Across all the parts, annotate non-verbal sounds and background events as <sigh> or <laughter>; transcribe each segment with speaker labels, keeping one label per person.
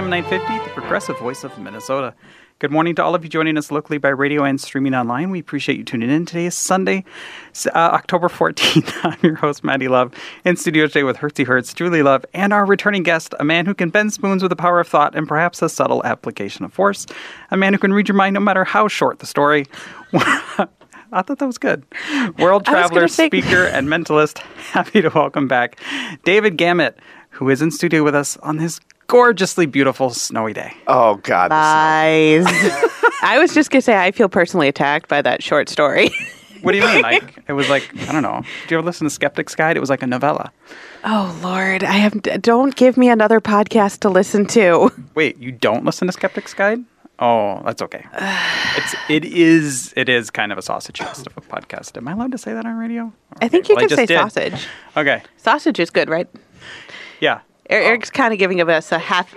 Speaker 1: AM 950, the progressive voice of Minnesota. Good morning to all of you joining us locally by radio and streaming online. We appreciate you tuning in. Today is Sunday, uh, October 14th. <laughs> I'm your host, Maddie Love, in studio today with Hertzie Hertz, Julie Love, and our returning guest, a man who can bend spoons with the power of thought and perhaps a subtle application of force, a man who can read your mind no matter how short the story. <laughs> I thought that was good. World traveler, speaker, and mentalist. <laughs> Happy to welcome back David Gamut, who is in studio with us on this gorgeously beautiful snowy day.
Speaker 2: Oh God!
Speaker 3: Lies. <laughs> I was just gonna say I feel personally attacked by that short story. <laughs>
Speaker 1: what do you mean? Like <laughs> it was like I don't know. Do you ever listen to Skeptic's Guide? It was like a novella.
Speaker 3: Oh Lord, I have. Don't give me another podcast to listen to.
Speaker 1: Wait, you don't listen to Skeptic's Guide? Oh, that's okay. <sighs> it's it is it is kind of a sausage fest of a podcast. Am I allowed to say that on radio?
Speaker 3: Okay. I think you well, can say did. sausage.
Speaker 1: Okay.
Speaker 3: Sausage is good, right?
Speaker 1: Yeah.
Speaker 3: Eric's kind of giving us a half.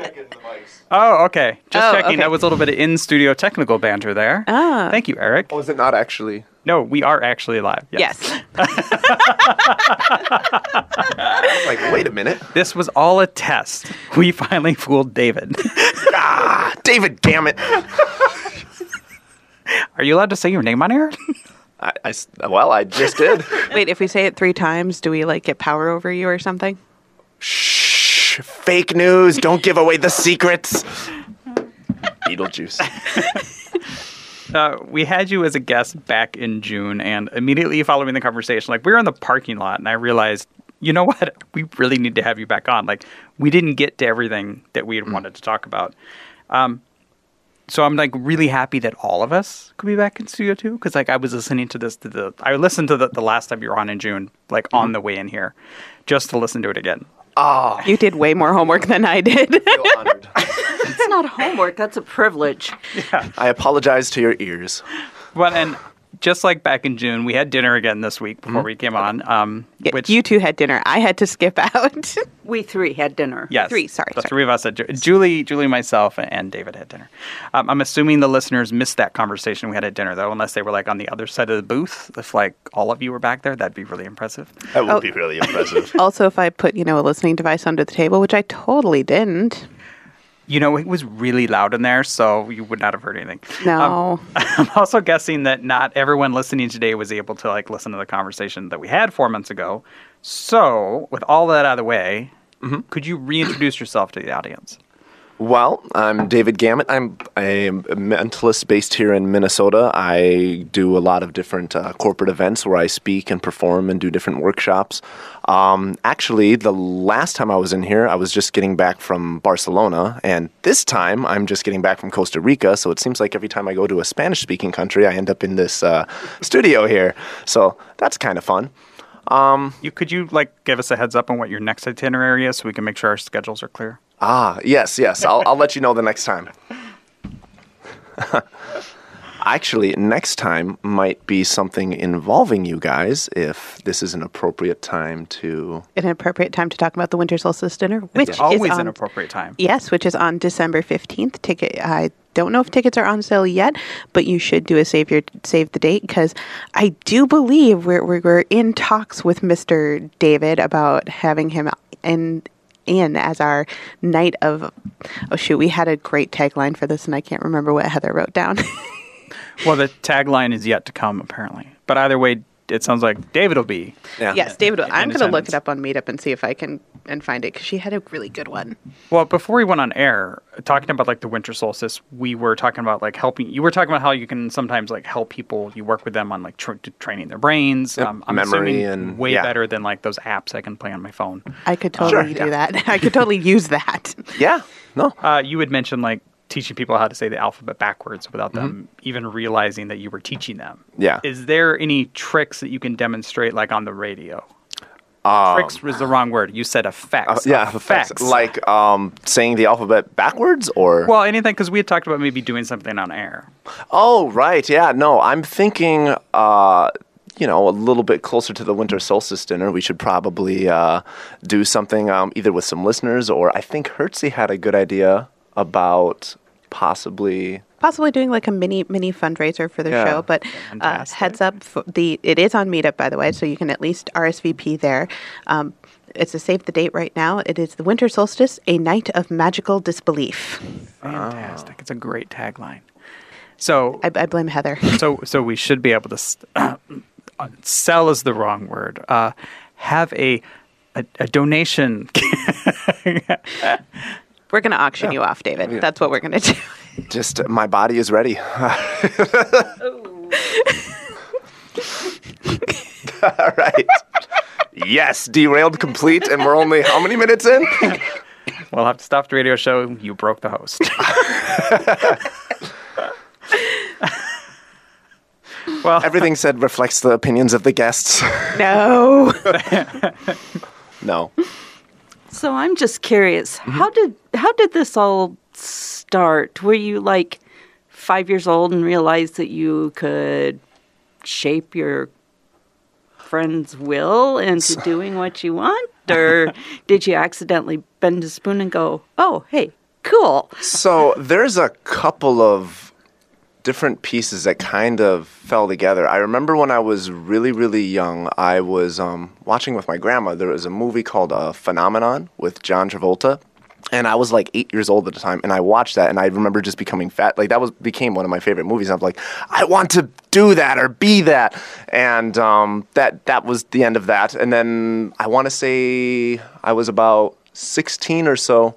Speaker 1: Oh, okay. Just oh, checking. Okay. That was a little bit of in studio technical banter there.
Speaker 3: Ah.
Speaker 1: Thank you, Eric.
Speaker 2: Oh, is it not actually?
Speaker 1: No, we are actually live. Yes.
Speaker 3: yes. <laughs>
Speaker 2: like, wait a minute.
Speaker 1: This was all a test. We finally fooled David. <laughs>
Speaker 2: ah, David, damn it. <laughs>
Speaker 1: Are you allowed to say your name on air?
Speaker 2: I, I, well, I just did.
Speaker 3: Wait, if we say it three times, do we like get power over you or something?
Speaker 2: Fake news. Don't give away the secrets. Beetlejuice. <laughs>
Speaker 1: Uh, we had you as a guest back in June, and immediately following the conversation, like we were in the parking lot, and I realized, you know what, we really need to have you back on. Like we didn't get to everything that we had mm. wanted to talk about. Um, so I'm like really happy that all of us could be back in studio too, because like I was listening to this to the I listened to the, the last time you were on in June, like mm-hmm. on the way in here, just to listen to it again.
Speaker 2: Oh,
Speaker 3: you did way more homework than I did.
Speaker 4: It's <laughs> not homework. That's a privilege.
Speaker 2: Yeah. I apologize to your ears.
Speaker 1: Well, and just like back in June, we had dinner again this week before mm-hmm. we came on. Um,
Speaker 3: yeah, which you two had dinner. I had to skip out. <laughs>
Speaker 4: we three had dinner.
Speaker 1: Yes,
Speaker 3: three. Sorry,
Speaker 1: the
Speaker 3: sorry.
Speaker 1: three of us had Julie, Julie, myself, and David had dinner. Um, I'm assuming the listeners missed that conversation we had at dinner, though, unless they were like on the other side of the booth. If like all of you were back there, that'd be really impressive.
Speaker 2: That would oh. be really impressive. <laughs>
Speaker 3: also, if I put you know a listening device under the table, which I totally didn't.
Speaker 1: You know, it was really loud in there, so you would not have heard anything.
Speaker 3: No.
Speaker 1: Um, <laughs> I'm also guessing that not everyone listening today was able to like listen to the conversation that we had four months ago. So, with all that out of the way, mm-hmm. could you reintroduce yourself to the audience?
Speaker 2: Well, I'm David Gamut. I'm a mentalist based here in Minnesota. I do a lot of different uh, corporate events where I speak and perform and do different workshops. Um, actually, the last time I was in here, I was just getting back from Barcelona, and this time I'm just getting back from Costa Rica. So it seems like every time I go to a Spanish speaking country, I end up in this uh, studio here. So that's kind of fun.
Speaker 1: Um, you could you like give us a heads up on what your next itinerary is so we can make sure our schedules are clear?
Speaker 2: Ah, yes, yes. I'll, I'll let you know the next time. <laughs> Actually, next time might be something involving you guys if this is an appropriate time to.
Speaker 3: An appropriate time to talk about the winter solstice dinner, which
Speaker 1: it's always
Speaker 3: is on,
Speaker 1: an appropriate time.
Speaker 3: Yes, which is on December fifteenth. Ticket. I don't know if tickets are on sale yet, but you should do a save your save the date because I do believe we're we're in talks with Mister David about having him in in as our night of oh shoot we had a great tagline for this and i can't remember what heather wrote down. <laughs>
Speaker 1: Well the tagline is yet to come apparently. But either way it sounds like David will be.
Speaker 3: Yeah. Yes, David. Will. I'm going to look it up on Meetup and see if I can and find it because she had a really good one.
Speaker 1: Well, before we went on air, talking about like the winter solstice, we were talking about like helping. You were talking about how you can sometimes like help people. You work with them on like tra- training their brains.
Speaker 2: Yep. Um, I'm Memory and
Speaker 1: way
Speaker 2: yeah.
Speaker 1: better than like those apps I can play on my phone.
Speaker 3: I could totally sure, do yeah. that. <laughs> I could totally use that.
Speaker 2: Yeah. No.
Speaker 1: Uh, you had mentioned like teaching people how to say the alphabet backwards without mm-hmm. them even realizing that you were teaching them.
Speaker 2: Yeah.
Speaker 1: Is there any tricks that you can demonstrate like on the radio? Um, tricks was the wrong word. You said effects.
Speaker 2: Uh, yeah, effects. Like um, saying the alphabet backwards, or
Speaker 1: well, anything because we had talked about maybe doing something on air.
Speaker 2: Oh, right. Yeah. No, I'm thinking. Uh, you know, a little bit closer to the winter solstice dinner, we should probably uh, do something um, either with some listeners or I think Hertzie had a good idea about possibly
Speaker 3: possibly doing like a mini mini fundraiser for the
Speaker 2: Yeah.
Speaker 3: show. But uh, heads up, f- the it is on Meetup by the way, so you can at least RSVP there. Um, it's a save the date right now. It is the winter solstice, a night of magical disbelief.
Speaker 1: Fantastic. It's a great tagline. So,
Speaker 3: I, I blame Heather. <laughs>
Speaker 1: so, so we should be able to st- <clears throat> uh, sell is the wrong word. Uh, have a a, a donation. <laughs>
Speaker 3: We're going to auction you off, David. That's what we're going to do.
Speaker 2: Just uh, my body is ready. <laughs> All right. Yes, derailed complete, and we're only how many minutes in?
Speaker 1: we'll have to stop the radio show. You broke the host. <laughs> well,
Speaker 2: Everything said reflects the opinions of the guests.
Speaker 3: no. <laughs>
Speaker 2: no.
Speaker 4: So I'm just curious, mm-hmm. how did how did this all start? Were you like five years old and realized that you could shape your friend's will into doing what you want, <laughs> or did you accidentally bend a spoon and go, "Oh, hey, cool"?
Speaker 2: So there's a couple of different pieces that kind of fell together. I remember when I was really, really young, I was um, watching with my grandma. There was a movie called uh, Phenomenon with John Travolta. And I was like eight years old at the time, and I watched that, and I remember just becoming fat. Like that was became one of my favorite movies. I was like, I want to do that or be that, and um, that that was the end of that. And then I want to say I was about sixteen or so,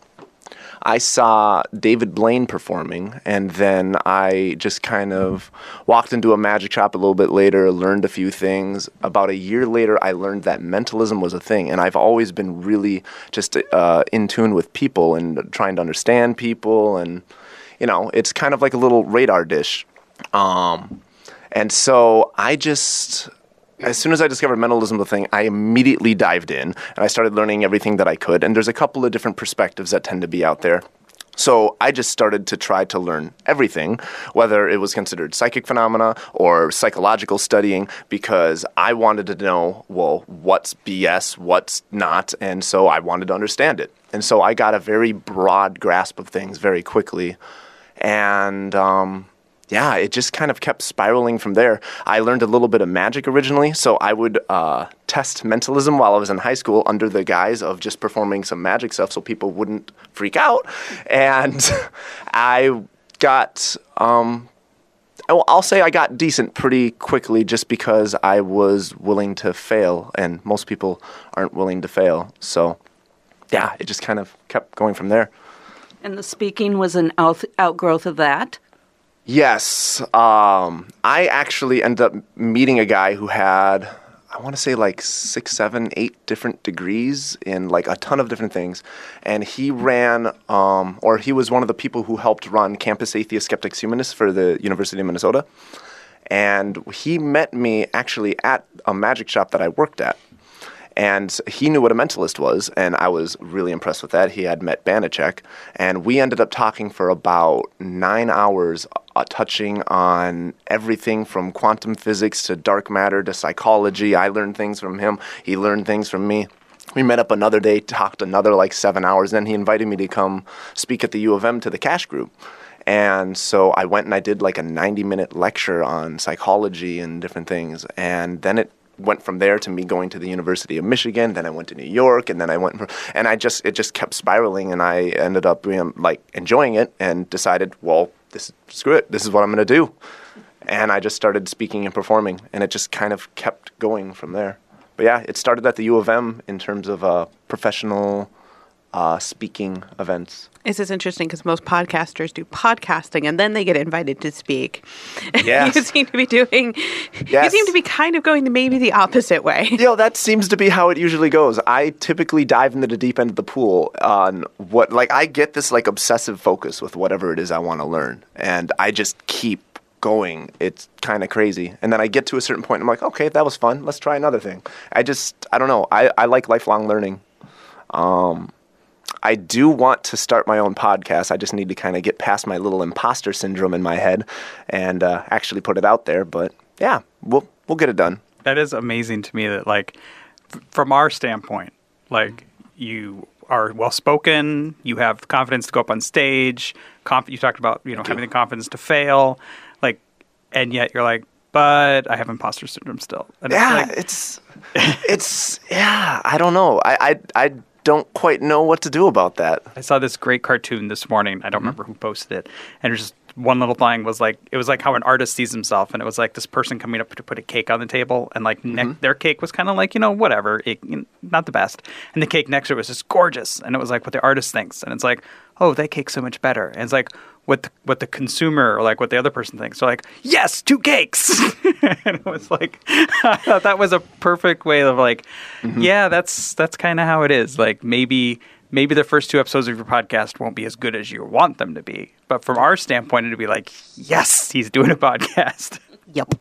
Speaker 2: I saw David Blaine performing, and then I just kind of walked into a magic shop a little bit later, learned a few things. About a year later, I learned that mentalism was a thing, and I've always been really just uh, in tune with people and trying to understand people, and you know, it's kind of like a little radar dish. Um, and so I just as soon as I discovered mentalism, the thing, I immediately dived in and I started learning everything that I could. And there's a couple of different perspectives that tend to be out there. So I just started to try to learn everything, whether it was considered psychic phenomena or psychological studying, because I wanted to know, well, what's BS, what's not, and so I wanted to understand it. And so I got a very broad grasp of things very quickly. And um, yeah, it just kind of kept spiraling from there. I learned a little bit of magic originally, so I would uh, test mentalism while I was in high school under the guise of just performing some magic stuff so people wouldn't freak out. And <laughs> I got, um, I'll say I got decent pretty quickly just because I was willing to fail, and most people aren't willing to fail. So yeah, it just kind of kept going from there.
Speaker 4: And the speaking was an out- outgrowth of that.
Speaker 2: Yes. Um, I actually ended up meeting a guy who had, I want to say like six, seven, eight different degrees in like a ton of different things. And he ran, um, or he was one of the people who helped run Campus Atheist Skeptics Humanists for the University of Minnesota. And he met me actually at a magic shop that I worked at. And he knew what a mentalist was, and I was really impressed with that. He had met Banachek, and we ended up talking for about nine hours, uh, touching on everything from quantum physics to dark matter to psychology. I learned things from him, he learned things from me. We met up another day, talked another like seven hours, then he invited me to come speak at the U of M to the Cash Group. And so I went and I did like a 90 minute lecture on psychology and different things. And then it went from there to me going to the University of Michigan. Then I went to New York, and then I went, and I just it just kept spiraling, and I ended up like enjoying it, and decided, well, this screw it, this is what I'm going to do, and I just started speaking and performing, and it just kind of kept going from there. But yeah, it started at the U of M in terms of uh, professional uh, speaking events.
Speaker 3: This is interesting because most podcasters do podcasting and then they get invited to speak. <laughs>
Speaker 2: Yes.
Speaker 3: you seem to be doing.
Speaker 2: Yes.
Speaker 3: You seem to be kind of going the maybe the opposite way. <laughs>
Speaker 2: you know that seems to be how it usually goes i typically dive into the deep end of the pool on what like i get this like obsessive focus with whatever it is i want to learn and i just keep going it's kind of crazy and then i get to a certain point and i'm like okay that was fun let's try another thing i just i don't know i, I like lifelong learning um, I do want to start my own podcast. I just need to kind of get past my little imposter syndrome in my head and uh, actually put it out there. But yeah, we'll we'll get it done.
Speaker 1: that is amazing to me that like f- from our standpoint like you are well spoken. You have confidence to go up on stage. Conf- you talked about you know having the confidence to fail, like, and yet you're like, but I have imposter syndrome still. And it's
Speaker 2: Yeah,
Speaker 1: like-
Speaker 2: it's it's yeah. I don't know. I, I I don't quite know what to do about that.
Speaker 1: I saw this great cartoon this morning. I don't mm-hmm. remember who posted it, and it was just one little thing was like it was like how an artist sees himself, and it was like this person coming up to put a cake on the table, and like mm-hmm. ne- their cake was kind of like you know whatever, it, you know, not the best, and the cake next to it was just gorgeous, and it was like what the artist thinks, and it's like oh that cake's so much better, and it's like what the, what the consumer or like what the other person thinks. So like yes, two cakes, <laughs> and it was like <laughs> I thought that was a perfect way of like yeah that's that's kind of how it is. Like maybe maybe the first two episodes of your podcast won't be as good as you want them to be. But from our standpoint, it'd be like, yes, he's doing a <laughs> podcast.
Speaker 3: Yep.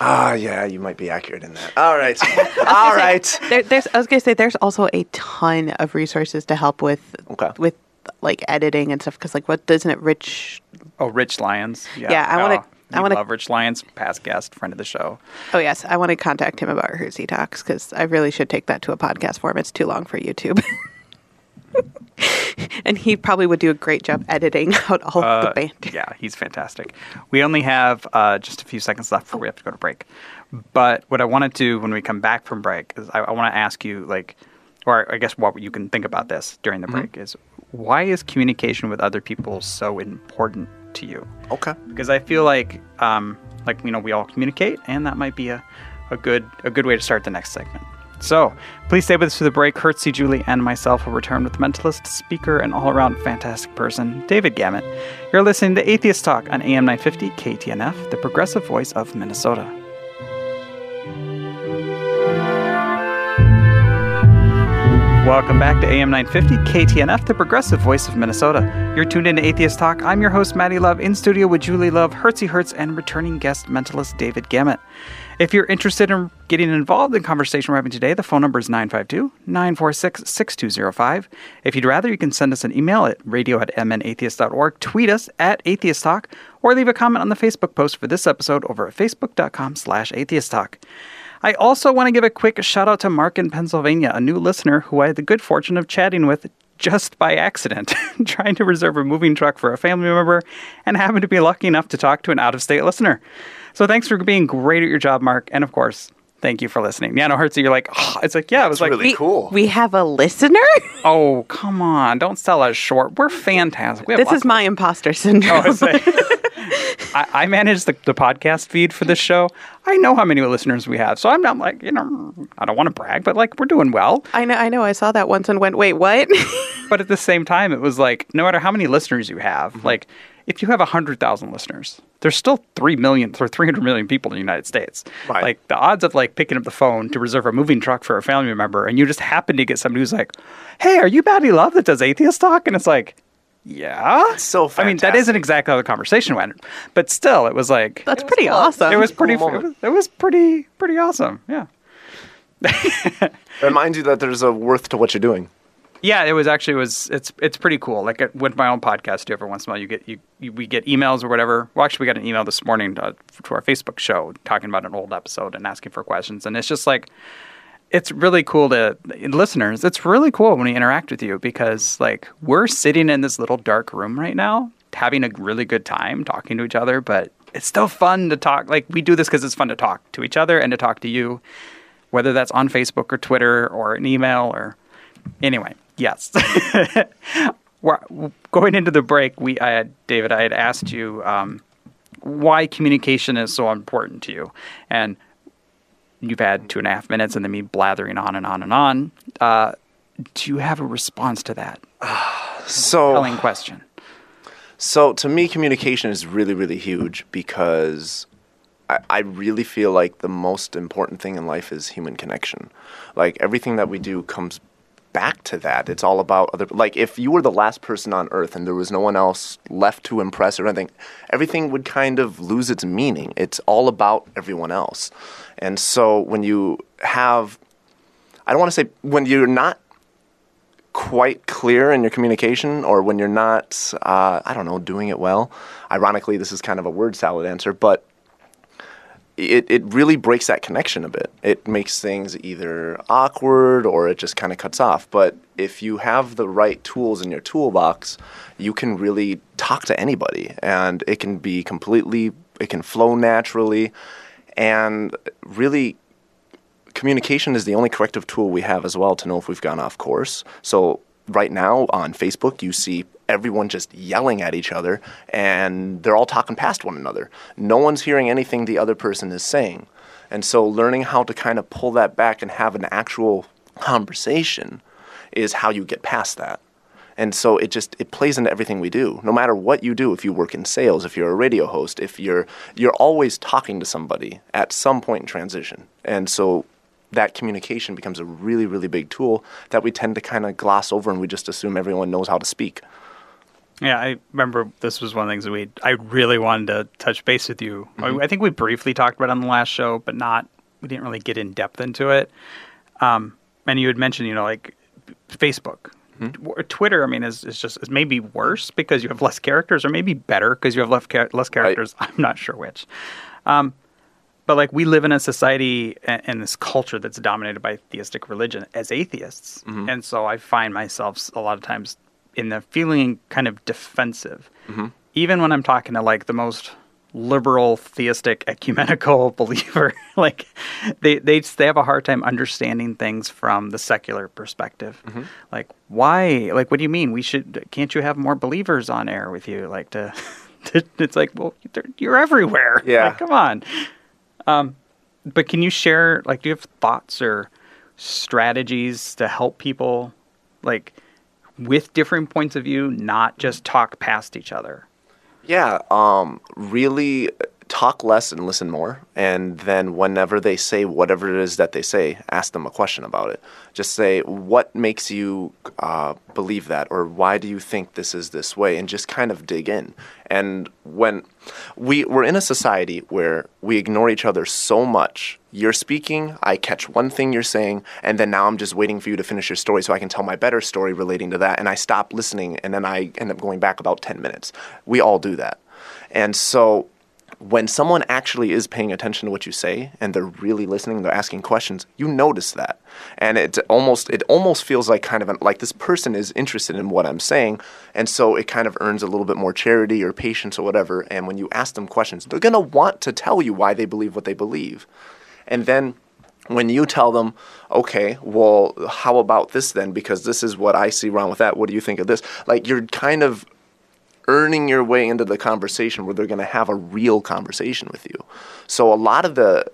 Speaker 2: Ah, yeah, you might be accurate in that. All right, all right.
Speaker 3: There, there's. I was gonna say there's also a ton of resources to help with
Speaker 2: Okay.
Speaker 3: with like editing and stuff. Because like, what doesn't it Rich?
Speaker 1: Oh, Rich Lyons. Yeah,
Speaker 3: Yeah, I wanna-
Speaker 1: Oh,
Speaker 3: I wanna-
Speaker 1: love Rich Lyons, past guest, friend of the show.
Speaker 3: Oh yes, I want to contact him about Hersey Talks because I really should take that to a podcast form. It's too long for YouTube. <laughs> and he probably would do a great job editing <laughs> out all of the
Speaker 1: Uh,
Speaker 3: band.
Speaker 1: yeah, he's fantastic. We only have uh, just a few seconds left before we have to go to break. But what I want to do when we come back from break is I, I want to ask you, like, or I guess what you can think about this during the
Speaker 2: Mm-hmm.
Speaker 1: break is why is communication with other people so important to you?
Speaker 2: Okay.
Speaker 1: because I feel like um, like you know we all communicate, and that might be a, a good a good way to start the next segment. So please stay with us through the break. Hertzy, Julie, and myself will return with mentalist, speaker, and all-around fantastic person, David Gamut. You're listening to Atheist Talk on AM 950 KTNF, the progressive voice of Minnesota. Welcome back to AM 950 KTNF, the progressive voice of Minnesota. You're tuned into Atheist Talk. I'm your host, Maddie Love, in studio with Julie Love, Hertzy Hertz, and returning guest mentalist David Gamut. If you're interested in getting involved in conversation we're having today, the phone number is 952 946 6205. If you'd rather, you can send us an email at radio at mnatheists.org, tweet us at Atheist Talk, or leave a comment on the Facebook post for this episode over at facebook.com slash atheist talk. I also want to give a quick shout out to Mark in Pennsylvania, a new listener who I had the good fortune of chatting with just by accident, <laughs> trying to reserve a moving truck for a family member and happened to be lucky enough to talk to an out of state listener. So thanks for being great at your job, Mark. And of course, thank you for listening. Yeah, no, Hertzy, you're like, oh, it's like, yeah, it was like,
Speaker 2: really
Speaker 3: We,
Speaker 2: cool.
Speaker 3: we have a listener. <laughs>
Speaker 1: oh, come on, don't sell us short. We're fantastic. We have
Speaker 3: this is my imposter syndrome.
Speaker 1: Oh, <laughs> I. I, manage the, the podcast feed for this show. I know how many listeners we have, so I'm not like you know I don't want to brag, but like we're doing well.
Speaker 3: I know. I know. I saw that once and went, "Wait, what?" <laughs>
Speaker 1: But at the same time, it was like no matter how many listeners you have, mm-hmm. like if you have hundred thousand listeners, there's still three million or three hundred million people in the United States.
Speaker 2: Right.
Speaker 1: Like the odds of like picking up the phone to reserve a moving truck for a family member, and you just happen to get somebody who's like, "Hey, are you Maddie Love that does atheist talk?" And it's like. Yeah.
Speaker 2: so
Speaker 1: I mean, that isn't exactly how the conversation went, but still, it was like
Speaker 3: That's pretty
Speaker 2: cool.
Speaker 3: awesome.
Speaker 1: it was
Speaker 2: Cool
Speaker 1: pretty. It was, it was pretty pretty awesome. Yeah. <laughs>
Speaker 2: Reminds you that there's a worth to what you're doing.
Speaker 1: Yeah, it was actually it was it's it's pretty cool. Like uh, with my own podcast, too, every once in a while you get you, you we get emails or whatever. Well, actually, we got an email this morning to, to our Facebook show talking about an old episode and asking for questions, and it's just like it's really cool to listeners. It's really cool when we interact with you because like we're sitting in this little dark room right now, having a really good time talking to each other, but it's still fun to talk. Like we do this because it's fun to talk to each other and to talk to you, whether that's on Facebook or Twitter or an email or anyway. Yes. <laughs> Going into the break, we I had David. I had asked you um, why communication is so important to you, and you've had two and a half minutes and then me blathering on and on and on. Uh, do you have a response to that <sighs>
Speaker 2: So
Speaker 1: telling question?
Speaker 2: So to me, communication is really, really huge because I, I really feel like the most important thing in life is human connection. Like everything that we do comes back to that. It's all about other. Like if you were the last person on Earth and there was no one else left to impress or anything, everything would kind of lose its meaning. It's all about everyone else. And so when you have, I don't want to say when you're not quite clear in your communication or when you're not, uh, I don't know, doing it well. Ironically, this is kind of a word salad answer, but it, it really breaks that connection a bit. It makes things either awkward or it just kind of cuts off. But if you have the right tools in your toolbox, you can really talk to anybody and it can be completely, it can flow naturally. And really, communication is the only corrective tool we have as well to know if we've gone off course. So right now on Facebook, you see everyone just yelling at each other and they're all talking past one another. No one's hearing anything the other person is saying. And so learning how to kind of pull that back and have an actual conversation is how you get past that. And so it just it plays into everything we do. No matter what you do, if you work in sales, if you're a radio host, if you're you're always talking to somebody at some point in transition. And so that communication becomes a really, really big tool that we tend to kind of gloss over and we just assume everyone knows how to speak.
Speaker 1: Yeah, I remember this was one of the things that we I really wanted to touch base with you.
Speaker 2: Mm-hmm.
Speaker 1: I think we briefly talked about it on the last show, but not we didn't really get in depth into it. Um, and you had mentioned, you know, like Facebook,
Speaker 2: Mm-hmm.
Speaker 1: Twitter. I mean, is is just is maybe worse because you have less characters, or maybe better because you have less less characters. <laughs> I'm not sure which. Um, but like we live in a society and, and this culture that's dominated by theistic religion as atheists,
Speaker 2: Mm-hmm.
Speaker 1: and so I find myself a lot of times in the feeling kind of defensive,
Speaker 2: Mm-hmm.
Speaker 1: even when I'm talking to like the most liberal theistic ecumenical <laughs> believer <laughs> like they they they have a hard time understanding things from the secular perspective
Speaker 2: Mm-hmm.
Speaker 1: like why like what do you mean we should can't you have more believers on air with you like to, <laughs> to it's like well you're everywhere
Speaker 2: Yeah.
Speaker 1: Like, come on um but can you share like do you have thoughts or strategies to help people like with different points of view not just talk past each other.
Speaker 2: Yeah, um, really talk less and listen more. And then whenever they say whatever it is that they say, ask them a question about it. Just say, what makes you uh, believe that? Or why do you think this is this way? And just kind of dig in. And when we, we're in a society where we ignore each other so much, you're speaking, I catch one thing you're saying, and then now I'm just waiting for you to finish your story so I can tell my better story relating to that. And I stop listening, and then I end up going back about 10 minutes. We all do that. And so when someone actually is paying attention to what you say and they're really listening, they're asking questions, you notice that. And it almost it almost feels like kind of an, like this person is interested in what I'm saying, and so it kind of earns a little bit more charity or patience or whatever. And when you ask them questions, they're going to want to tell you why they believe what they believe. And then when you tell them, okay, well, how about this then? Because this is what I see wrong with that. What do you think of this? Like you're kind of earning your way into the conversation where they're going to have a real conversation with you. So a lot of the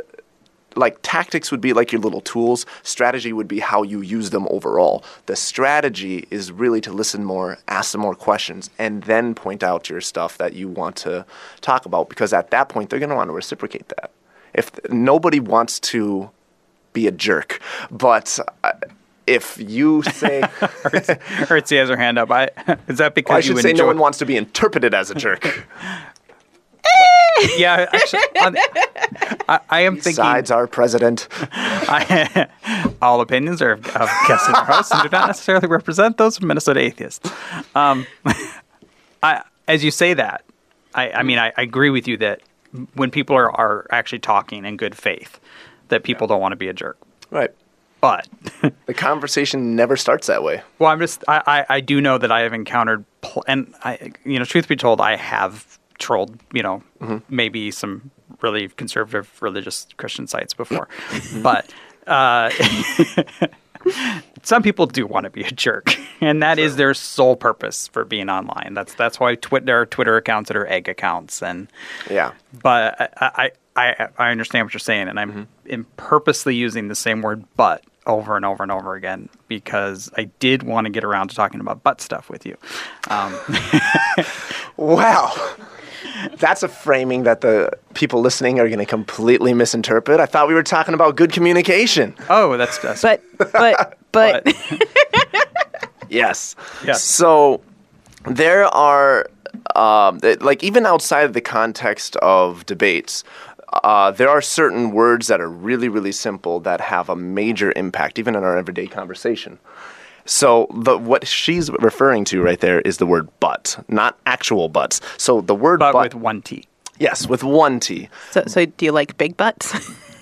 Speaker 2: like tactics would be like your little tools, strategy would be how you use them overall. The strategy is really to listen more, ask some more questions and then point out your stuff that you want to talk about because at that point they're going to want to reciprocate that. If nobody wants to be a jerk, but uh, if you say <laughs>
Speaker 1: Hertzie has her hand up. I <laughs> is that because
Speaker 2: I
Speaker 1: you
Speaker 2: should say
Speaker 1: enjoy?
Speaker 2: no one wants to be interpreted as a jerk. <laughs>
Speaker 1: yeah, actually, on- I, I am thinking
Speaker 2: Besides our president.
Speaker 1: I, all opinions are of, of guests and hosts and do not necessarily represent those of Minnesota atheists. Um, I, as you say that, I, I mean, I, I agree with you that when people are, are actually talking in good faith, that people don't want to be a jerk.
Speaker 2: Right.
Speaker 1: But
Speaker 2: The conversation never starts that way.
Speaker 1: Well, I'm just I, I, I do know that I have encountered pl- and I you know truth be told I have trolled you know maybe some really conservative religious Christian sites before, <laughs> but uh, <laughs> some people do want to be a jerk, <laughs> and that is their sole purpose for being online. That's that's why Twitter there are Twitter accounts that are egg accounts and
Speaker 2: Yeah.
Speaker 1: but I, I, I, I understand what you're saying, and I'm am purposely using the same word "but" over and over and over again because I did want to get around to talking about butt stuff with you. Um, <laughs>
Speaker 2: Wow. That's a framing that the people listening are going to completely misinterpret. I thought we were talking about good communication.
Speaker 1: oh, that's, that's
Speaker 3: But but <laughs> but,
Speaker 1: but <laughs>
Speaker 2: Yes.
Speaker 1: Yes.
Speaker 2: So there are, um, like, even outside of the context of debates, uh, there are certain words that are really, really simple that have a major impact, even in our everyday conversation. So the what she's referring to right there is the word "but," not actual butts. So the word
Speaker 1: but
Speaker 2: "but"
Speaker 1: with one T.
Speaker 2: Yes, with one T.
Speaker 3: So, so do you like big butts? <laughs>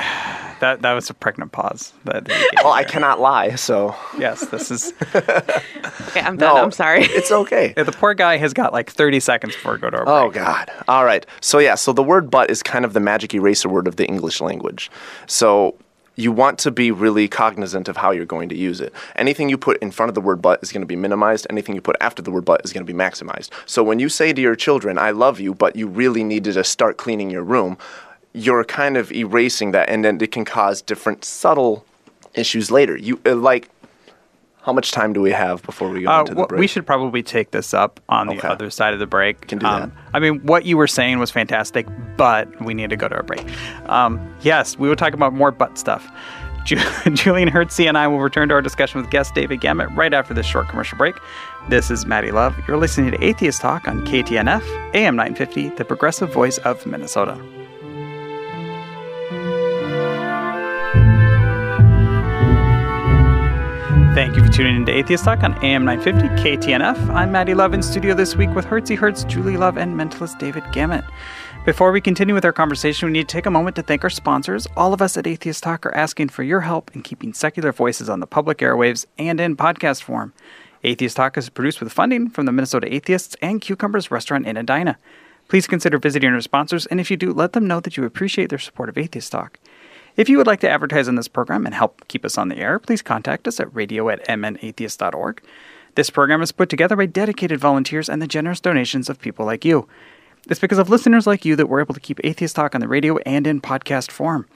Speaker 3: <sighs>
Speaker 1: That that was a pregnant pause. That,
Speaker 2: Well, I cannot lie, so
Speaker 1: yes, this is <laughs>
Speaker 3: okay, I'm done.
Speaker 2: no,
Speaker 3: I'm sorry.
Speaker 2: It's okay.
Speaker 1: yeah, the poor guy has got like 30 seconds before we go to our
Speaker 2: Oh
Speaker 1: break.
Speaker 2: God! All right. So yeah. So the word "but" is kind of the magic eraser word of the English language. So you want to be really cognizant of how you're going to use it. Anything you put in front of the word "but" is going to be minimized. Anything you put after the word "but" is going to be maximized. So when you say to your children, "I love you," but you really needed to start cleaning your room, you're kind of erasing that, and then it can cause different subtle issues later. You uh, like. How much time do we have before we go
Speaker 1: Uh,
Speaker 2: into the break?
Speaker 1: we should probably take this up on the other side of the break.
Speaker 2: Can do that.
Speaker 1: I mean, what you were saying was fantastic, but we need to go to a break. Um, yes, we will talk about more butt stuff. <laughs> Ju- Julian Hertzie and I will return to our discussion with guest David Gamut right after this short commercial break. This is Maddie Love. You're listening to Atheist Talk on KTNF, AM 950, the progressive voice of Minnesota. Thank you for tuning in to Atheist Talk on AM 950 KTNF. I'm Maddie Love in studio this week with Hertzie Hertz, Julie Love, and mentalist David Gamut. Before we continue with our conversation, we need to take a moment to thank our sponsors. All of us at Atheist Talk are asking for your help in keeping secular voices on the public airwaves and in podcast form. Atheist Talk is produced with funding from the Minnesota Atheists and Cucumbers Restaurant in Edina. Please consider visiting our sponsors, and if you do, let them know that you appreciate their support of Atheist Talk. If you would like to advertise on this program and help keep us on the air, please contact us at radio at mnatheists.org. This program is put together by dedicated volunteers and the generous donations of people like you. It's because of listeners like you that we're able to keep Atheist Talk on the radio and in podcast form.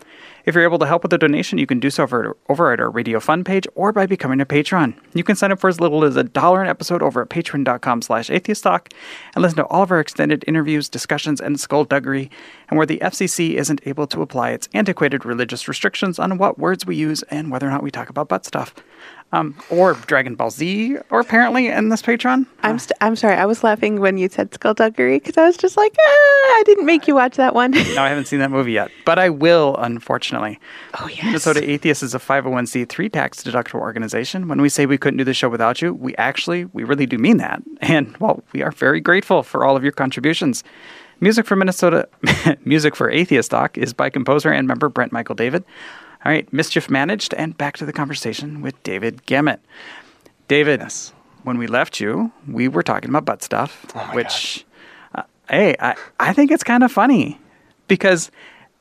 Speaker 1: If you're able to help with a donation, you can do so over, over at our Radio Fund page or by becoming a patron. You can sign up for as little as a dollar an episode over at patreon.com slash atheisttalk and listen to all of our extended interviews, discussions, and skullduggery, and where the FCC isn't able to apply its antiquated religious restrictions on what words we use and whether or not we talk about butt stuff. Um, or Dragon Ball Z, or apparently in this Patreon.
Speaker 3: I'm st- I'm sorry. I was laughing when you said skullduggery because I was just like, ah, I didn't make you watch that one. <laughs>
Speaker 1: No, I haven't seen that movie yet, but I will, unfortunately.
Speaker 3: oh yes.
Speaker 1: Minnesota Atheists is a 501c3 tax deductible organization. When we say we couldn't do the show without you, we actually, we really do mean that. <laughs> And well, we are very grateful for all of your contributions. Music for Minnesota, <laughs> Music for Atheist Talk is by composer and member Brent Michael Davids. All right, Mischief Managed, and back to the conversation with David Gamut. David,
Speaker 2: Yes.
Speaker 1: when we left you, we were talking about butt stuff,
Speaker 2: Oh my
Speaker 1: which, uh, hey, I, I think it's kind of funny because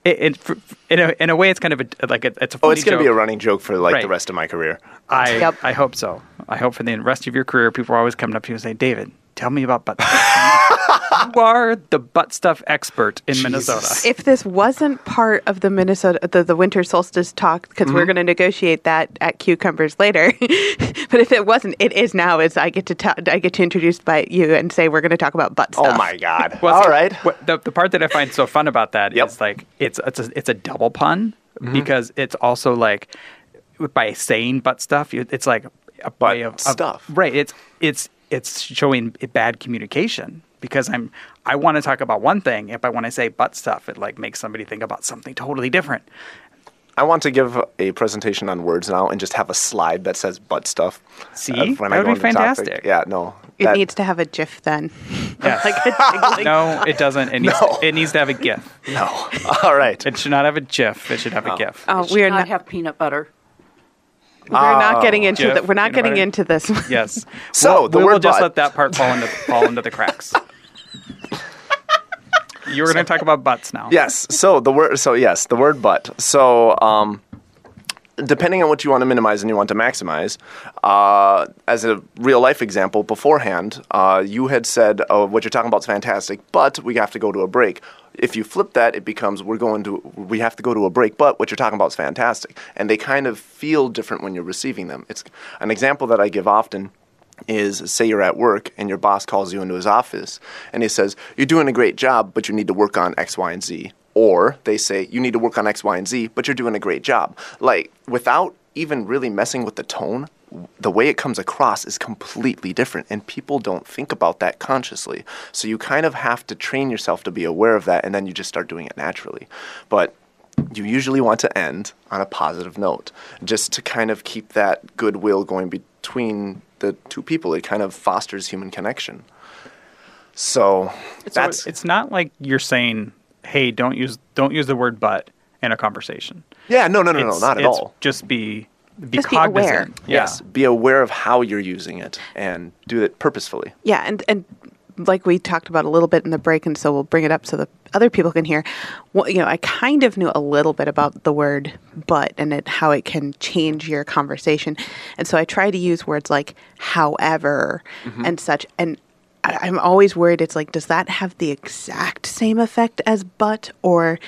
Speaker 1: it, it f- f- in, a, in a way, it's kind of a, like a, it's a
Speaker 2: oh, it's going to be a running joke for like
Speaker 1: Right.
Speaker 2: the rest of my career.
Speaker 1: I
Speaker 3: Yep.
Speaker 1: I hope so. I hope for the rest of your career, people are always coming up to you and saying, "David, tell me about butt stuff." <laughs> you are the butt stuff expert in Minnesota.
Speaker 3: if this wasn't part of the Minnesota the, the winter solstice talk because
Speaker 1: Mm-hmm.
Speaker 3: we're going to negotiate that at cucumbers later <laughs> but if it wasn't it is now is I get to ta- I get to introduce by you and say we're going to talk about butt stuff
Speaker 2: Oh my God!
Speaker 1: Well,
Speaker 2: All
Speaker 1: see,
Speaker 2: right.
Speaker 1: What, the, the part that I find so fun about that is
Speaker 2: Yep.
Speaker 1: like it's it's a, it's a double pun because it's also like by saying butt stuff, it's like a
Speaker 2: Butt
Speaker 1: way of, of-
Speaker 2: stuff.
Speaker 1: right? It's it's it's showing bad communication because I'm I want to talk about one thing. If I want to say butt stuff, it like makes somebody think about something totally different.
Speaker 2: I want to give a presentation on words now and just have a slide that says butt stuff.
Speaker 1: See?
Speaker 2: uh, when I
Speaker 1: That would be
Speaker 2: into the topic.
Speaker 1: fantastic.
Speaker 2: Yeah, no.
Speaker 3: it
Speaker 2: that-
Speaker 3: needs to have a gif then
Speaker 1: Yes. <laughs>
Speaker 3: like a. <laughs>
Speaker 1: No, it doesn't. It needs,
Speaker 2: No.
Speaker 1: it needs to have a GIF.
Speaker 2: No. <laughs> All right.
Speaker 1: It should not have a GIF. It should have a GIF.
Speaker 3: oh
Speaker 4: It should
Speaker 3: we are
Speaker 4: not
Speaker 3: not,
Speaker 4: have peanut butter.
Speaker 3: We're not getting
Speaker 2: Oh.
Speaker 3: into
Speaker 1: Jif,
Speaker 3: that we're not
Speaker 1: peanut
Speaker 3: getting into this
Speaker 1: Yes. <laughs>
Speaker 2: So,
Speaker 1: We'll-
Speaker 2: the
Speaker 1: we will
Speaker 2: word
Speaker 1: just let that part fall into fall into the cracks. <laughs> you were going to talk about butts now.
Speaker 2: yes. So the word. So yes, the word butt. So um, depending on what you want to minimize and you want to maximize, uh, as a real life example, beforehand, uh, you had said, "Oh, what you're talking about is fantastic, but we have to go to a break." If you flip that, it becomes we're going to we have to go to a break, but what you're talking about is fantastic, and they kind of feel different when you're receiving them. It's an example that I give often is say you're at work and your boss calls you into his office and he says, You're doing a great job, but you need to work on X, Y, and Z. Or they say, You need to work on X, Y, and Z, but you're doing a great job. Like, without even really messing with the tone, the way it comes across is completely different, and people don't think about that consciously. So you kind of have to train yourself to be aware of that, and then you just start doing it naturally. But you usually want to end on a positive note, just to kind of keep that goodwill going between the two people. It kind of fosters human connection. So
Speaker 1: So
Speaker 2: that's
Speaker 1: it's not like you're saying, "Hey, don't use don't use the word but in a conversation."
Speaker 2: yeah, no, no, no, no, not at
Speaker 1: it's
Speaker 2: all.
Speaker 1: Just be be
Speaker 3: Just be aware.
Speaker 1: Yeah.
Speaker 2: Yes, be aware of how you're using it and do it purposefully.
Speaker 3: Yeah, and and like we talked about a little bit in the break, and so we'll bring it up so the other people can hear. Well, you know, I kind of knew a little bit about the word "but" and it, how it can change your conversation, and so I try to use words like "however" mm-hmm. and such. And I, I'm always worried. It's like, does that have the exact same effect as "but," or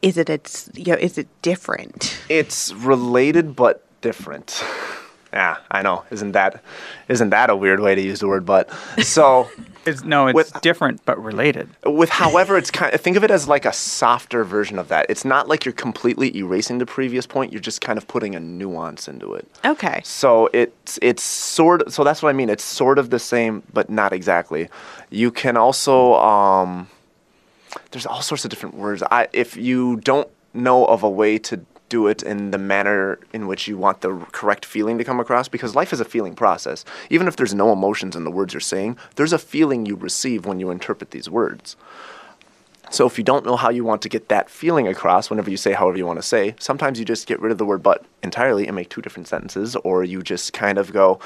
Speaker 3: is it it's you know is it different?
Speaker 2: It's related but different. <laughs> Yeah, I know. Isn't that isn't that a weird way to use the word but? So <laughs>
Speaker 1: It's no, it's
Speaker 2: With-
Speaker 1: different but related.
Speaker 2: with however it's kind of think of it as like a softer version of that. It's not like you're completely erasing the previous point, you're just kind of putting a nuance into it.
Speaker 3: Okay.
Speaker 2: So it's it's sort of so that's what I mean. It's sort of the same, but not exactly. You can also um, there's all sorts of different words. I if you don't know of a way to do it in the manner in which you want the correct feeling to come across because life is a feeling process. Even if there's no emotions in the words you're saying, there's a feeling you receive when you interpret these words. So if you don't know how you want to get that feeling across whenever you say however you want to say, sometimes you just get rid of the word but entirely and make two different sentences, or you just kind of go,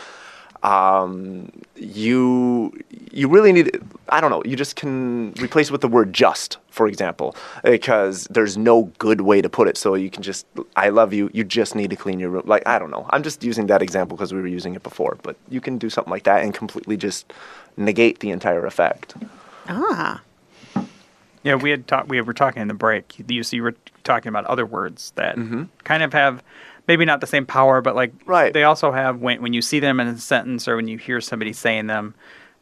Speaker 2: um, you you really need I don't know, you just can replace it with the word just, for example, because there's no good way to put it. So you can just I love you, you just need to clean your room. Like I don't know. I'm just using that example because we were using it before, but you can do something like that and completely just negate the entire effect.
Speaker 3: Ah.
Speaker 1: Yeah, we had talked. We were talking in the break. You, you were talking about other words that kind of have maybe not the same power, but like
Speaker 2: Right.
Speaker 1: they also have when when you see them in a sentence or when you hear somebody saying them,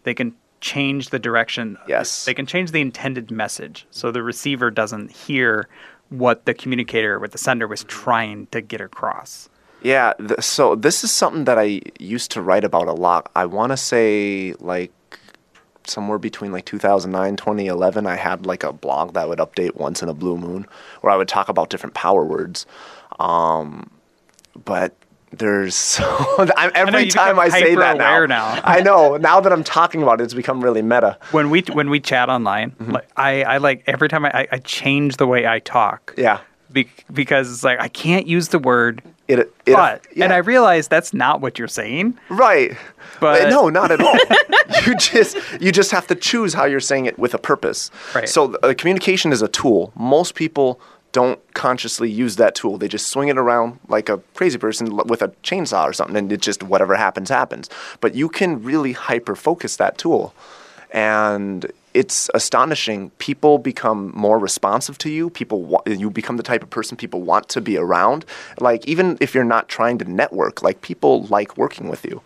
Speaker 1: they can change the direction.
Speaker 2: Yes.
Speaker 1: they can change the intended message, so the receiver doesn't hear what the communicator, what the sender was trying to get across.
Speaker 2: Yeah, th- so this is something that I used to write about a lot. I want to say like somewhere between like 2009 2011 i had like a blog that would update once in a blue moon where i would talk about different power words um, but there's <laughs> so I'm, every
Speaker 1: you
Speaker 2: time i say that now,
Speaker 1: now. <laughs>
Speaker 2: i know now that i'm talking about it it's become really meta
Speaker 1: When we when we chat online,
Speaker 2: Mm-hmm.
Speaker 1: like I, I like every time I, I change the way I talk.
Speaker 2: yeah
Speaker 1: Be, because it's like I can't use the word
Speaker 2: it, it
Speaker 1: but,
Speaker 2: yeah.
Speaker 1: and I realize that's not what you're saying.
Speaker 2: Right.
Speaker 1: But-
Speaker 2: no, not at all. <laughs> you just you just have to choose how you're saying it with a purpose.
Speaker 1: Right.
Speaker 2: So uh, communication is a tool. Most people don't consciously use that tool. They just swing it around like a crazy person with a chainsaw or something and it just whatever happens happens. But you can really hyper focus that tool. And it's astonishing. People become more responsive to you. People, wa- you become the type of person people want to be around. Like even if you're not trying to network, like people like working with you.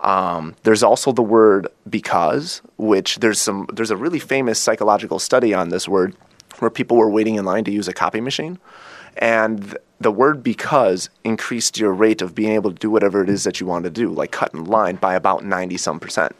Speaker 2: Um, there's also the word because, which there's some there's a really famous psychological study on this word, where people were waiting in line to use a copy machine, and th- the word because increased your rate of being able to do whatever it is that you want to do, like cut in line by about ninety some percent.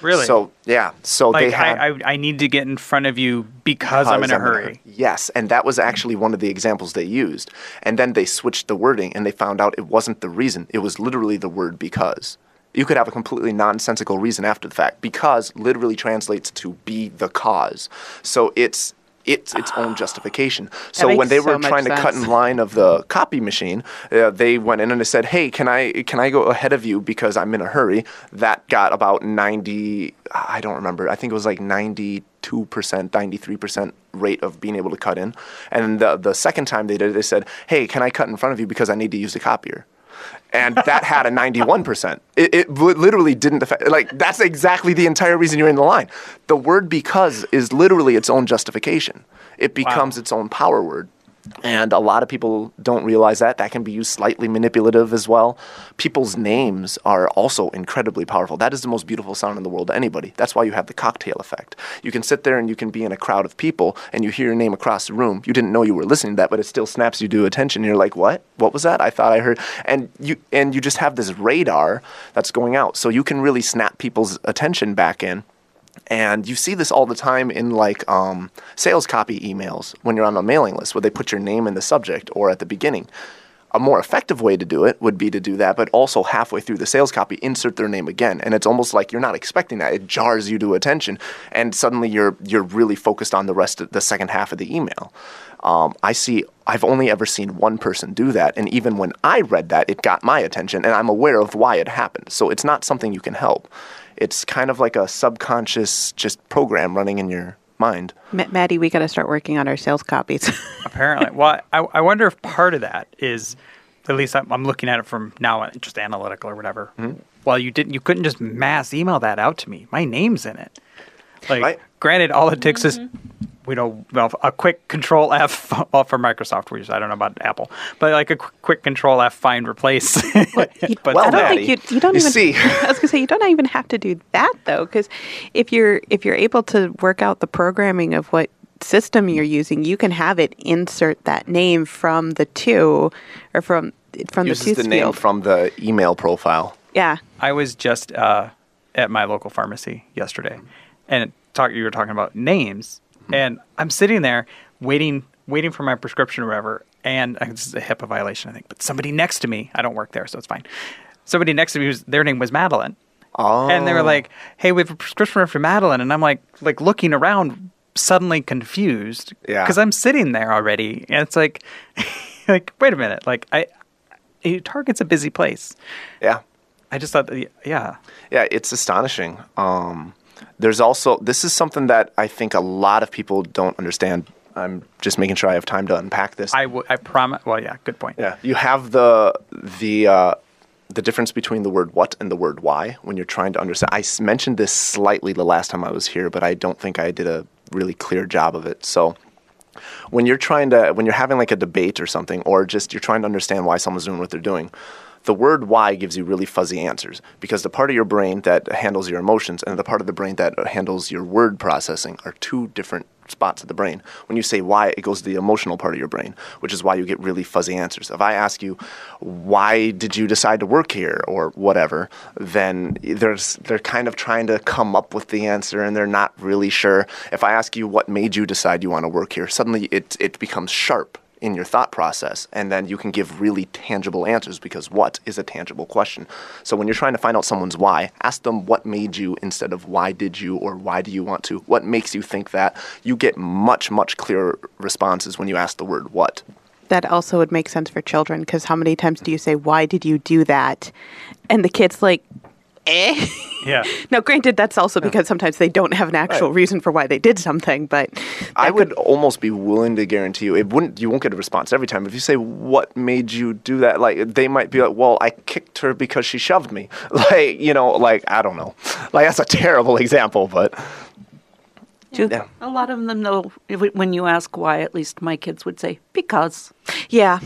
Speaker 1: Really?
Speaker 2: So yeah, so they had
Speaker 1: I, I, I need to get in front of you because, I'm in a
Speaker 2: because
Speaker 1: hurry.
Speaker 2: Yes, and that was actually one of the examples they used. And then they switched the wording and they found out it wasn't the reason. It was literally the word because. You could have a completely nonsensical reason after the fact. Because literally translates to be the cause. So it's it's its own justification. So when they were trying to cut in line of the copy machine, uh, they went in and they said, "Hey, can I can I go ahead of you because I'm in a hurry?" That got about 90 I don't remember. I think it was like 92%, 93% rate of being able to cut in. And the the second time they did it, they said, "Hey, can I cut in front of you because I need to use the copier?" And that had a 91%. It, it literally didn't affect, like, that's exactly the entire reason you're in the line. The word because is literally its own justification, it becomes its own power word. And a lot of people don't realize that. That can be used slightly manipulative as well. People's names are also incredibly powerful. That is the most beautiful sound in the world to anybody. That's why you have the cocktail effect. You can sit there and you can be in a crowd of people and you hear your name across the room. You didn't know you were listening to that, but it still snaps you to attention. You're like, what? What was that? I thought I heard. And you and you just have this radar that's going out. So you can really snap people's attention back in. And you see this all the time in like um, sales copy emails when you're on a mailing list where they put your name in the subject or at the beginning. a more effective way to do it would be to do that, but also halfway through the sales copy, insert their name again. And it's almost like you're not expecting that. It jars you to attention, and suddenly you're you're really focused on the rest of the second half of the email. Um, I see. I've only ever seen one person do that, and even when I read that, it got my attention, and I'm aware of why it happened. So it's not something you can help. It's kind of like a subconscious just program running in your mind.
Speaker 3: Ma- Maddie, we got to start working on our sales copies. <laughs>
Speaker 1: Apparently. well, I, I wonder if part of that is, at least I'm, I'm looking at it from now on, just analytical or whatever. Mm-hmm. Well, you didn't, you couldn't just mass email that out to me. My name's in it. Like,
Speaker 2: Right.
Speaker 1: granted, all it takes is, mm-hmm. We know, well, a quick Control F, <laughs> well, for Microsoft, which I don't know about Apple, but like a qu- quick Control F find replace. <laughs> but
Speaker 2: well,
Speaker 3: I don't
Speaker 2: Maddie,
Speaker 3: think you, you don't
Speaker 2: you
Speaker 3: even.
Speaker 2: see. <laughs>
Speaker 3: I was gonna say you don't even have to do that though, because if you're if you're able to work out the programming of what system you're using, you can have it insert that name from the two or from from
Speaker 2: Uses
Speaker 3: the
Speaker 2: the
Speaker 3: two
Speaker 2: name
Speaker 3: field.
Speaker 2: from the email profile.
Speaker 3: yeah,
Speaker 1: I was just uh, at my local pharmacy yesterday, and talk, you were talking about names, and I'm sitting there waiting, waiting for my prescription or whatever, and uh, this is a HIPAA violation, I think. But somebody next to me, I don't work there, so it's fine. Somebody next to me, was, their name was Madeline,
Speaker 2: Oh.
Speaker 1: and they were like, "Hey, we have a prescription for Madeline," and I'm like, like looking around, suddenly confused,
Speaker 2: Yeah.
Speaker 1: because I'm sitting there already, and it's like, <laughs> like, wait a minute, like I. Target's a busy place.
Speaker 2: yeah.
Speaker 1: I just thought, that, yeah,
Speaker 2: Yeah, it's astonishing. Um, there's also this is something that I think a lot of people don't understand. I'm just making sure I have time to unpack this.
Speaker 1: I, w- I promise. Well, yeah, good point.
Speaker 2: yeah, you have the the uh, the difference between the word what and the word why when you're trying to understand. I mentioned this slightly the last time I was here, but I don't think I did a really clear job of it. So when you're trying to when you're having like a debate or something or just you're trying to understand why someone's doing what they're doing the word why gives you really fuzzy answers because the part of your brain that handles your emotions and the part of the brain that handles your word processing are two different spots of the brain. When you say why it goes to the emotional part of your brain which is why you get really fuzzy answers. If i ask you why did you decide to work here? or whatever then there's they're kind of trying to come up with the answer and they're not really sure. If i ask you what made you decide you want to work here? suddenly it it becomes sharp in your thought process and then you can give really tangible answers because what is a tangible question? So when you're trying to find out someone's why ask them what made you instead of why did you or why do you want to. What makes you think that? You get much much clearer responses when you ask the word what.
Speaker 3: That also would make sense for children because how many times do you say, "Why did you do that?" and the kid's like, "Eh."
Speaker 1: Yeah. <laughs>
Speaker 3: now, granted, that's also because sometimes they don't have an actual
Speaker 2: Right.
Speaker 3: reason for why they did something, but
Speaker 2: I would
Speaker 3: could-
Speaker 2: almost be willing to guarantee you it wouldn't. You won't get a response every time. If you say what made you do that, like they might be like, "Well, I kicked her because she shoved me." <laughs> Like you know, like I don't know. <laughs> Like that's a terrible example, but yeah,
Speaker 4: A lot of them though, when you ask why, at least my kids would say, because.
Speaker 3: yeah,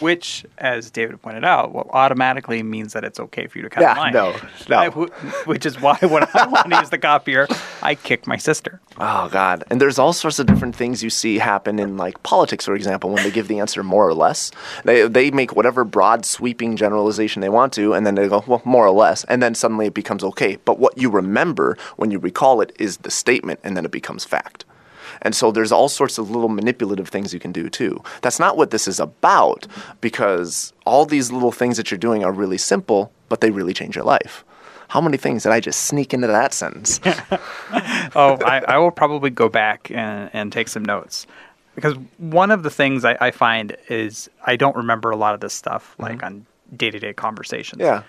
Speaker 1: Which, as David pointed out, well, automatically means that it's okay for you to cut
Speaker 2: Yeah,
Speaker 1: the line.
Speaker 2: no, no.
Speaker 1: I- which is why when I <laughs> want to use the copier, I kick my sister.
Speaker 2: Oh God! And there's all sorts of different things you see happen in like politics, for example, when they give the answer more or less. They they make whatever broad sweeping generalization they want to, and then they go well more or less, and then suddenly it becomes okay. But what you remember when you recall it is the statement, and then it becomes fact. And so there's all sorts of little manipulative things you can do too. That's not what this is about, because all these little things that you're doing are really simple, but they really change your life. How many things did I just sneak into that sentence? <laughs>
Speaker 1: Oh, I, I will probably go back and, and take some notes. Because one of the things I, I find is I don't remember a lot of this stuff, like mm-hmm. on day to day conversations.
Speaker 2: yeah.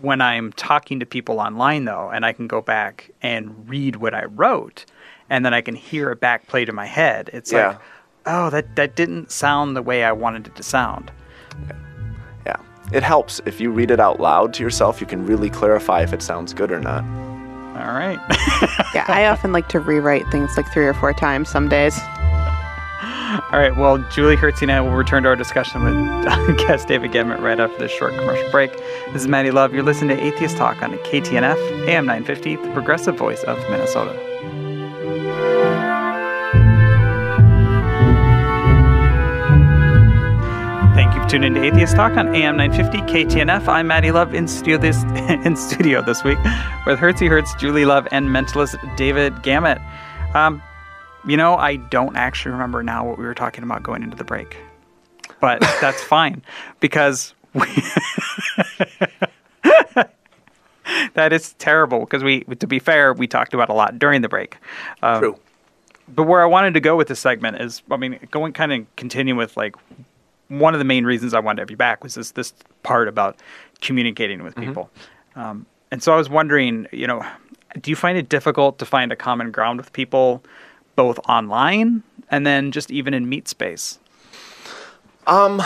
Speaker 1: When I'm talking to people online, though, and I can go back and read what I wrote, and then I can hear it back played in my head. It's
Speaker 2: Yeah.
Speaker 1: like, oh, that that didn't sound the way I wanted it to sound.
Speaker 2: Yeah. It helps. If you read it out loud to yourself, you can really clarify if it sounds good or not.
Speaker 1: All right. <laughs>
Speaker 3: yeah. I often like to rewrite things like three or four times some days.
Speaker 1: All right. Well, Julie Hertz and I will return to our discussion with <laughs> guest David Gamut right after this short commercial break. This is Maddie Love. You're listening to Atheist Talk on KTNF, AM 950, the progressive voice of Minnesota. Thank you for tuning in to Atheist Talk on AM 950 KTNF. I'm Maddie Love in studio this <laughs> in studio this week with Hertzy Hertz, Julie Love, and mentalist David Gamut. Um, you know, I don't actually remember now what we were talking about going into the break. but that's <laughs> fine because we <laughs> that is terrible because we, to be fair, we talked about a lot during the break. Um,
Speaker 2: True.
Speaker 1: But where I wanted to go with this segment is, I mean, going kind of continue with like one of the main reasons I wanted to have you back was this this part about communicating with people. Um, and so I was wondering, you know, do you find it difficult to find a common ground with people, both online and then just even in meet space?
Speaker 2: Um,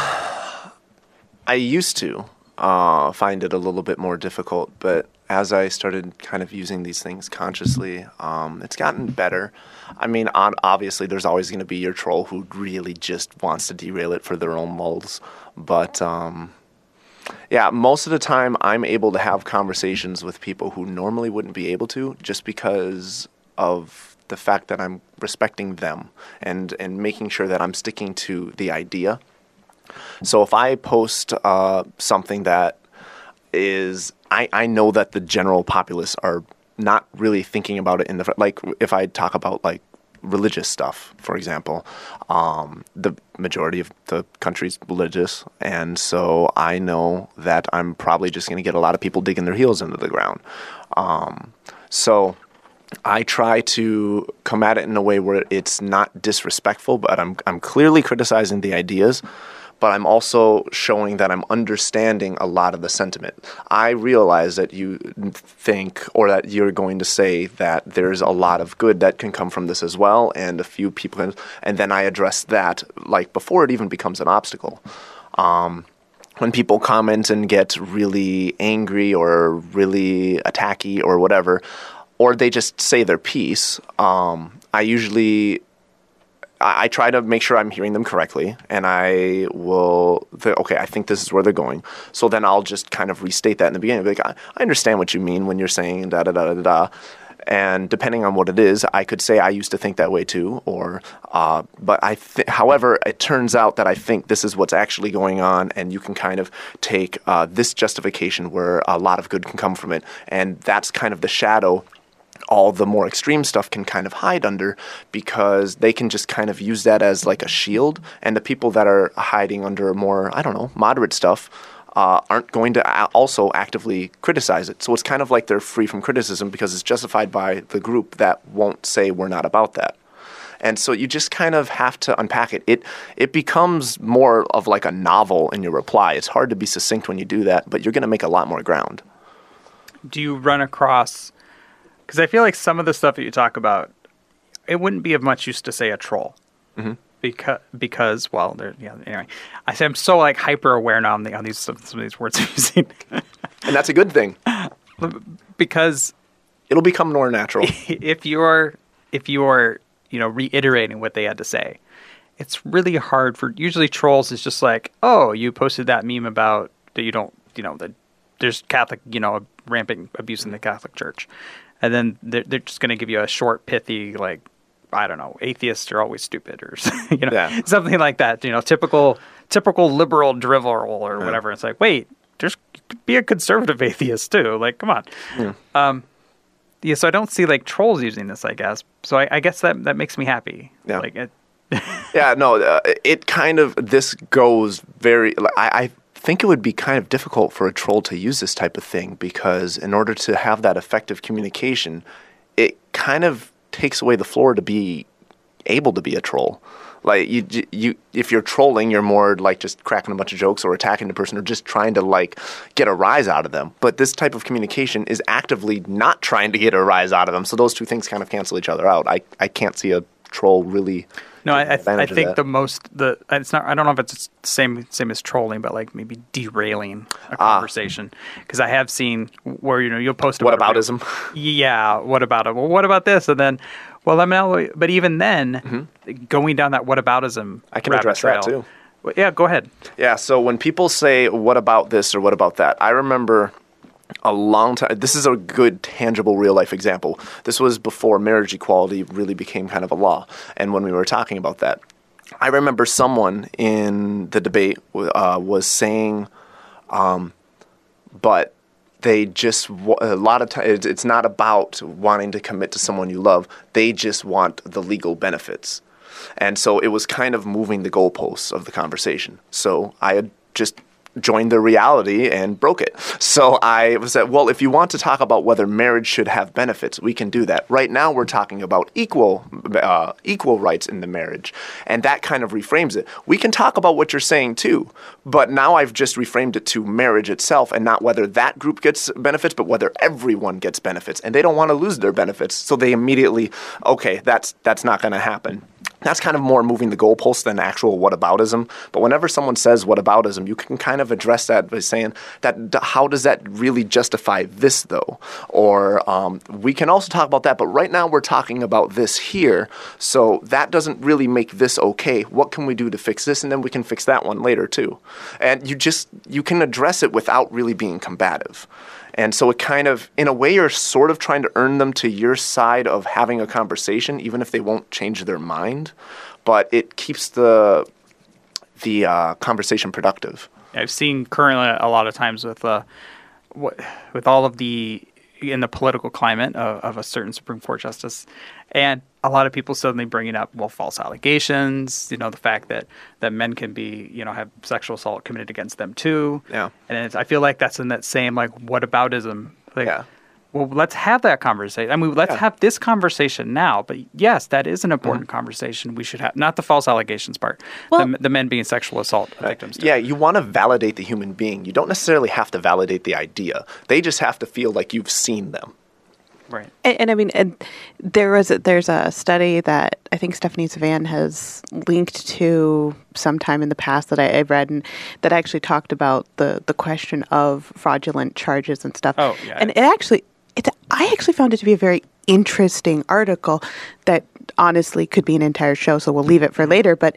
Speaker 2: I used to uh, find it a little bit more difficult, but as I started kind of using these things consciously, um, it's gotten better. I mean, on, obviously, there's always going to be your troll who really just wants to derail it for their own lulz, but um, yeah, most of the time, I'm able to have conversations with people who normally wouldn't be able to, just because of the fact that I'm respecting them and and making sure that I'm sticking to the idea. So if I post uh, something that is, I, I know that the general populace are not really thinking about it in the like. If I talk about like religious stuff, for example, um, the majority of the country's religious, and so I know that I'm probably just going to get a lot of people digging their heels into the ground. Um, so. I try to come at it in a way where it's not disrespectful, but I'm I'm clearly criticizing the ideas, but I'm also showing that I'm understanding a lot of the sentiment. I realize that you think or that you're going to say that there's a lot of good that can come from this as well, and a few people can, and then I address that like before it even becomes an obstacle. Um, when people comment and get really angry or really attacky or whatever, or they just say their piece, um, I usually I, I try to make sure I'm hearing them correctly, and I will. Okay, I think this is where they're going. So then I'll just kind of restate that in the beginning. Like, I, I understand what you mean when you're saying da da da da da. And depending on what it is, I could say I used to think that way too, or uh, but I. Th- however, it turns out that I think this is what's actually going on, and you can kind of take uh, this justification where a lot of good can come from it, and that's kind of the shadow all the more extreme stuff can kind of hide under because they can just kind of use that as like a shield. And the people that are hiding under more, I don't know, moderate stuff uh, aren't going to also actively criticize it. So it's kind of like they're free from criticism because it's justified by the group that won't say we're not about that. And so you just kind of have to unpack it. It it becomes more of like a novel in your reply. It's hard to be succinct when you do that, but you're going to make a lot more ground.
Speaker 1: do you run across because i feel like some of the stuff that you talk about it wouldn't be of much use to say a troll. Mm-hmm. Because because well there yeah anyway. I say i'm so like hyper aware now on, the, on these some, some of these words <laughs> i'm using.
Speaker 2: And that's a good thing. <laughs>
Speaker 1: because
Speaker 2: It'll become more natural. <laughs>
Speaker 1: if you're if you're you know reiterating what they had to say it's really hard for usually trolls is just like oh you posted that meme about that you don't you know that there's catholic you know rampant abuse in the catholic church and then they're, they're just going to give you a short pithy like i don't know atheists are always stupid or <laughs> you know
Speaker 2: Yeah.
Speaker 1: something like that you know typical typical liberal drivel or whatever it's like wait there's be a conservative <laughs> atheist too like come on um yeah, so I don't see like trolls using this, I guess. So I, I guess that that makes me happy.
Speaker 2: Yeah.
Speaker 1: Like it, <laughs>
Speaker 2: yeah, no, uh, it kind of this goes very. like, I, I think it would be kind of difficult for a troll to use this type of thing because in order to have that effective communication, it kind of takes away the floor to be able to be a troll. Like you, you, if you're trolling, you're more like just cracking a bunch of jokes or attacking the person or just trying to like get a rise out of them. But this type of communication is actively not trying to get a rise out of them. So those two things kind of cancel each other out. I, I can't see a troll really.
Speaker 1: No, I I, I think
Speaker 2: that.
Speaker 1: the most the it's not. I don't know if it's the same same as trolling, but like maybe derailing a
Speaker 2: Ah.
Speaker 1: conversation. Because I have seen where you know you'll post
Speaker 2: What
Speaker 1: about
Speaker 2: aboutism?
Speaker 1: Yeah, what about it? Well, what about this? And then, well, I'm now. But even then, going down that whataboutism,
Speaker 2: Mm-hmm. I can address that, too.
Speaker 1: Yeah, go ahead.
Speaker 2: Yeah, so when people say, what about this or what about that, I remember a long time. This is a good, tangible, real life example. This was before marriage equality really became kind of a law. And when we were talking about that, I remember someone in the debate uh, was saying, um, but they just a lot of times it's not about wanting to commit to someone you love they just want the legal benefits And so it was kind of moving the goalposts of the conversation. So I had just joined the reality and broke it. So I was well, if you want to talk about whether marriage should have benefits, we can do that. Right now, we're talking about equal uh, equal rights in the marriage, and that kind of reframes it. We can talk about what you're saying too, but now I've just reframed it to marriage itself, and not whether that group gets benefits, but whether everyone gets benefits, and they don't want to lose their benefits, so they immediately, okay, that's that's not going to happen that's kind of more moving the goalposts than actual whataboutism. But whenever someone says whataboutism, you can kind of address that by saying that how does that really justify this though? Or um, we can also talk about that, but right now we're talking about this here. So that doesn't really make this okay. What can we do to fix this? And then we can fix that one later too. And you just you can address it without really being combative. And so it kind of, in a way, you're sort of trying to earn them to your side of having a conversation, even if they won't change their mind. But it keeps the the uh, conversation productive.
Speaker 1: I've seen currently a lot of times with uh, with all of the in the political climate of, of, a certain Supreme Court justice, and a lot of people suddenly bringing up well false allegations. You know the fact that that men can be you know have sexual assault committed against them too.
Speaker 2: Yeah,
Speaker 1: and I feel like that's in that same like what aboutism. Like,
Speaker 2: yeah
Speaker 1: well, let's have that conversation. I mean, let's yeah. have this conversation now. But yes, that is an important mm-hmm. conversation we should have. Not the false allegations part. Well, the, the men being sexual assault victims.
Speaker 2: Yeah, you want to validate the human being. You don't necessarily have to validate the idea. They just have to feel like you've seen them.
Speaker 1: Right.
Speaker 3: And, and I mean, and there was a, there's a study that I think Stephanie Zvan has linked to sometime in the past that I, have read, and that actually talked about the the question of fraudulent charges and stuff.
Speaker 1: Oh, yeah.
Speaker 3: And it actually it's I actually found it to be a very interesting article that honestly could be an entire show, so we'll leave it for later, but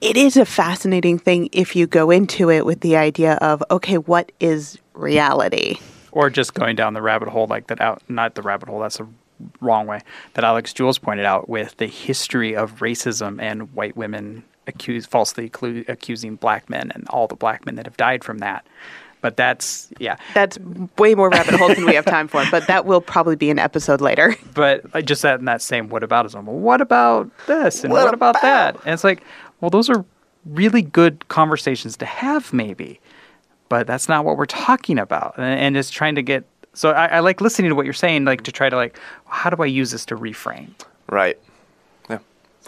Speaker 3: it is a fascinating thing if you go into it with the idea of okay, what is reality?
Speaker 1: Or just going down the rabbit hole like that out not the rabbit hole, that's a wrong way. That Alex Jules pointed out with the history of racism and white women accuse falsely accusing black men and all the black men that have died from that. But that's yeah.
Speaker 3: That's way more rabbit holes than we have time for. But that will probably be an episode later. <laughs>
Speaker 1: But I just that in that same what aboutism. Well, what about this and what, what about, about that? And it's like, well, those are really good conversations to have, maybe. But that's not what we're talking about. And, it's trying to get. So I, I like listening to what you're saying, like to try to like, how do I use this to reframe?
Speaker 2: Right. Yeah.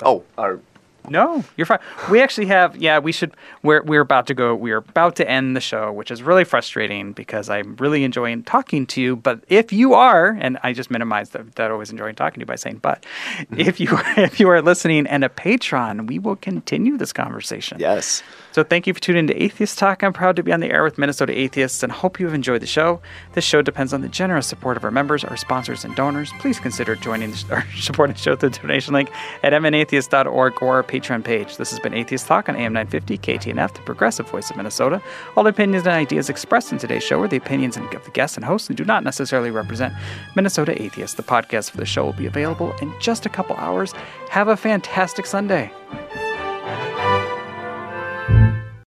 Speaker 2: Oh, our
Speaker 1: no, you're fine. We actually have, yeah, we should. We're we're about to go. We're about to end the show, which is really frustrating because I'm really enjoying talking to you. But if you are, and I just minimized that, that always enjoying talking to you by saying, but mm-hmm. if you <laughs> if you are listening and a patron, we will continue this conversation.
Speaker 2: Yes.
Speaker 1: So thank you for tuning in to Atheist Talk. I'm proud to be on the air with Minnesota Atheists and hope you have enjoyed the show. This show depends on the generous support of our members, our sponsors, and donors. Please consider joining the, <laughs> or supporting the show through the donation link at mnatheists.org or our Patreon page. This has been Atheist Talk on AM 950 KTNF, the progressive voice of Minnesota. All opinions and ideas expressed in today's show are the opinions of the guests and hosts and do not necessarily represent Minnesota Atheists. The podcast for the show will be available in just a couple hours. Have a fantastic Sunday.